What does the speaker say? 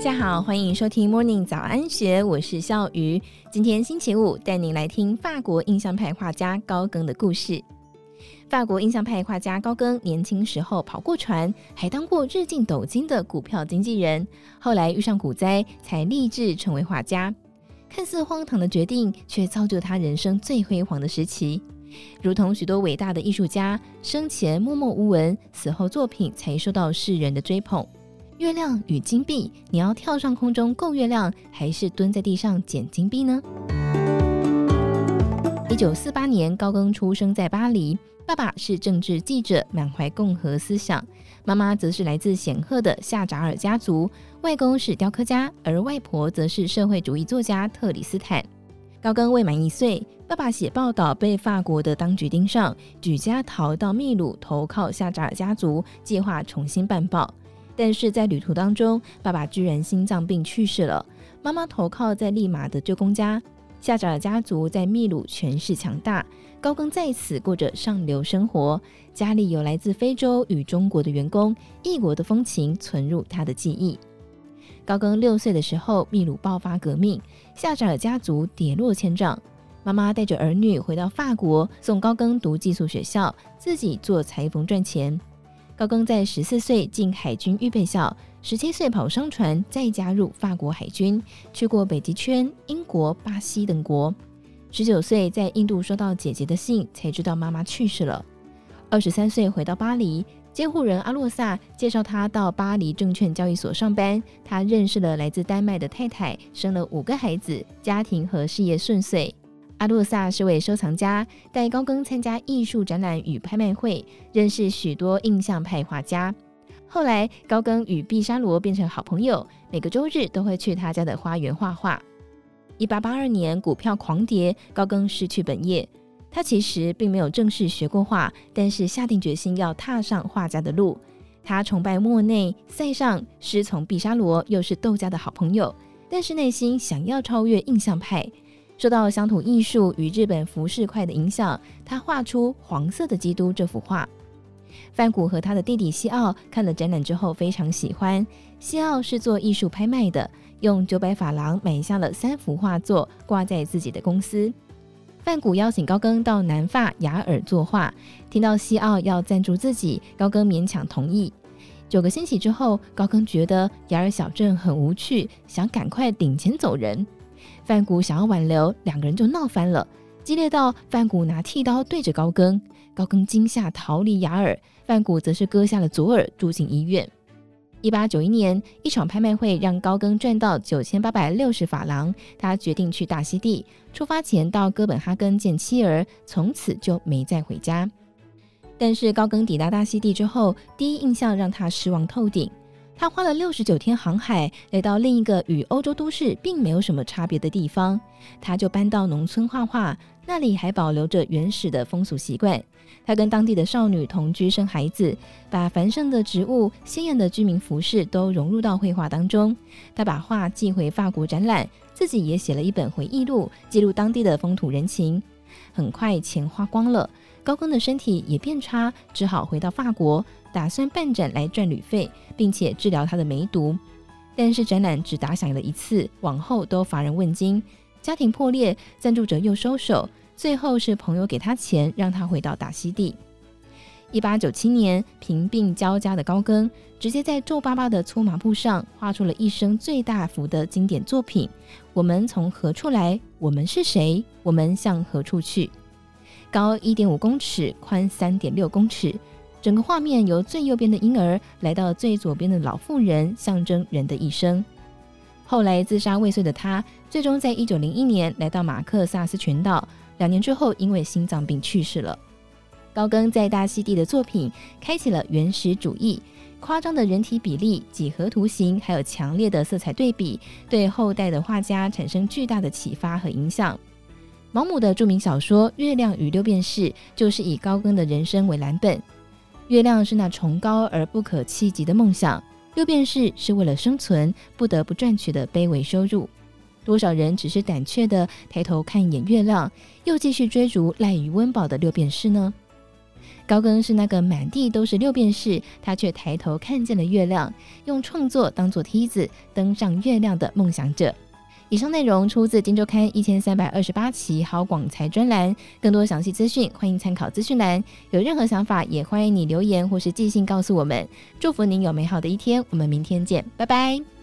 大家好，欢迎收听 Morning 早安学，我是笑鱼。今天星期五，带您来听法国印象派画家高更的故事。法国印象派画家高更年轻时候跑过船，还当过日进斗金的股票经纪人，后来遇上股灾，才立志成为画家。看似荒唐的决定，却造就他人生最辉煌的时期。如同许多伟大的艺术家，生前默默无闻，死后作品才受到世人的追捧。月亮与金币，你要跳上空中够月亮，还是蹲在地上捡金币呢？一九四八年，高更出生在巴黎，爸爸是政治记者，满怀共和思想；妈妈则是来自显赫的夏扎尔家族，外公是雕刻家，而外婆则是社会主义作家特里斯坦。高更未满一岁，爸爸写报道被法国的当局盯上，举家逃到秘鲁投靠夏扎尔家族，计划重新办报。但是在旅途当中，爸爸居然心脏病去世了。妈妈投靠在利马的舅公家，夏扎尔家族在秘鲁权势强大。高更在此过着上流生活，家里有来自非洲与中国的员工，异国的风情存入他的记忆。高更六岁的时候，秘鲁爆发革命，夏扎尔家族跌落千丈。妈妈带着儿女回到法国，送高更读寄宿学校，自己做裁缝赚钱。高更在十四岁进海军预备校，十七岁跑商船，再加入法国海军，去过北极圈、英国、巴西等国。十九岁在印度收到姐姐的信，才知道妈妈去世了。二十三岁回到巴黎，监护人阿洛萨介绍他到巴黎证券交易所上班。他认识了来自丹麦的太太，生了五个孩子，家庭和事业顺遂。阿洛萨是位收藏家，带高更参加艺术展览与拍卖会，认识许多印象派画家。后来，高更与毕沙罗变成好朋友，每个周日都会去他家的花园画画。一八八二年，股票狂跌，高更失去本业。他其实并没有正式学过画，但是下定决心要踏上画家的路。他崇拜莫内、塞尚，师从毕沙罗，又是窦家的好朋友，但是内心想要超越印象派。受到乡土艺术与日本浮世绘的影响，他画出《黄色的基督》这幅画。范谷和他的弟弟西奥看了展览之后非常喜欢。西奥是做艺术拍卖的，用九百法郎买下了三幅画作，挂在自己的公司。范谷邀请高更到南法雅尔作画，听到西奥要赞助自己，高更勉强同意。九个星期之后，高更觉得雅尔小镇很无趣，想赶快领钱走人。范谷想要挽留，两个人就闹翻了，激烈到范谷拿剃刀对着高更，高更惊吓逃离雅尔，范谷则是割下了左耳住进医院。一八九一年，一场拍卖会让高更赚到九千八百六十法郎，他决定去大溪地，出发前到哥本哈根见妻儿，从此就没再回家。但是高更抵达大溪地之后，第一印象让他失望透顶。他花了六十九天航海，来到另一个与欧洲都市并没有什么差别的地方。他就搬到农村画画，那里还保留着原始的风俗习惯。他跟当地的少女同居生孩子，把繁盛的植物、鲜艳的居民服饰都融入到绘画当中。他把画寄回法国展览，自己也写了一本回忆录，记录当地的风土人情。很快钱花光了，高更的身体也变差，只好回到法国。打算办展来赚旅费，并且治疗他的梅毒，但是展览只打响了一次，往后都乏人问津。家庭破裂，赞助者又收手，最后是朋友给他钱，让他回到大溪地。一八九七年，贫病交加的高更，直接在皱巴巴的粗麻布上画出了一生最大幅的经典作品：我们从何处来？我们是谁？我们向何处去？高一点五公尺，宽三点六公尺。整个画面由最右边的婴儿来到最左边的老妇人，象征人的一生。后来自杀未遂的他，最终在一九零一年来到马克萨斯群岛，两年之后因为心脏病去世了。高更在大溪地的作品开启了原始主义，夸张的人体比例、几何图形，还有强烈的色彩对比，对后代的画家产生巨大的启发和影响。毛姆的著名小说《月亮与六便士》就是以高更的人生为蓝本。月亮是那崇高而不可企及的梦想，六便士是为了生存不得不赚取的卑微收入。多少人只是胆怯地抬头看一眼月亮，又继续追逐赖于温饱的六便士呢？高更是那个满地都是六便士，他却抬头看见了月亮，用创作当做梯子登上月亮的梦想者。以上内容出自《今周刊》一千三百二十八期好广财专栏，更多详细资讯欢迎参考资讯栏。有任何想法也欢迎你留言或是寄信告诉我们。祝福您有美好的一天，我们明天见，拜拜。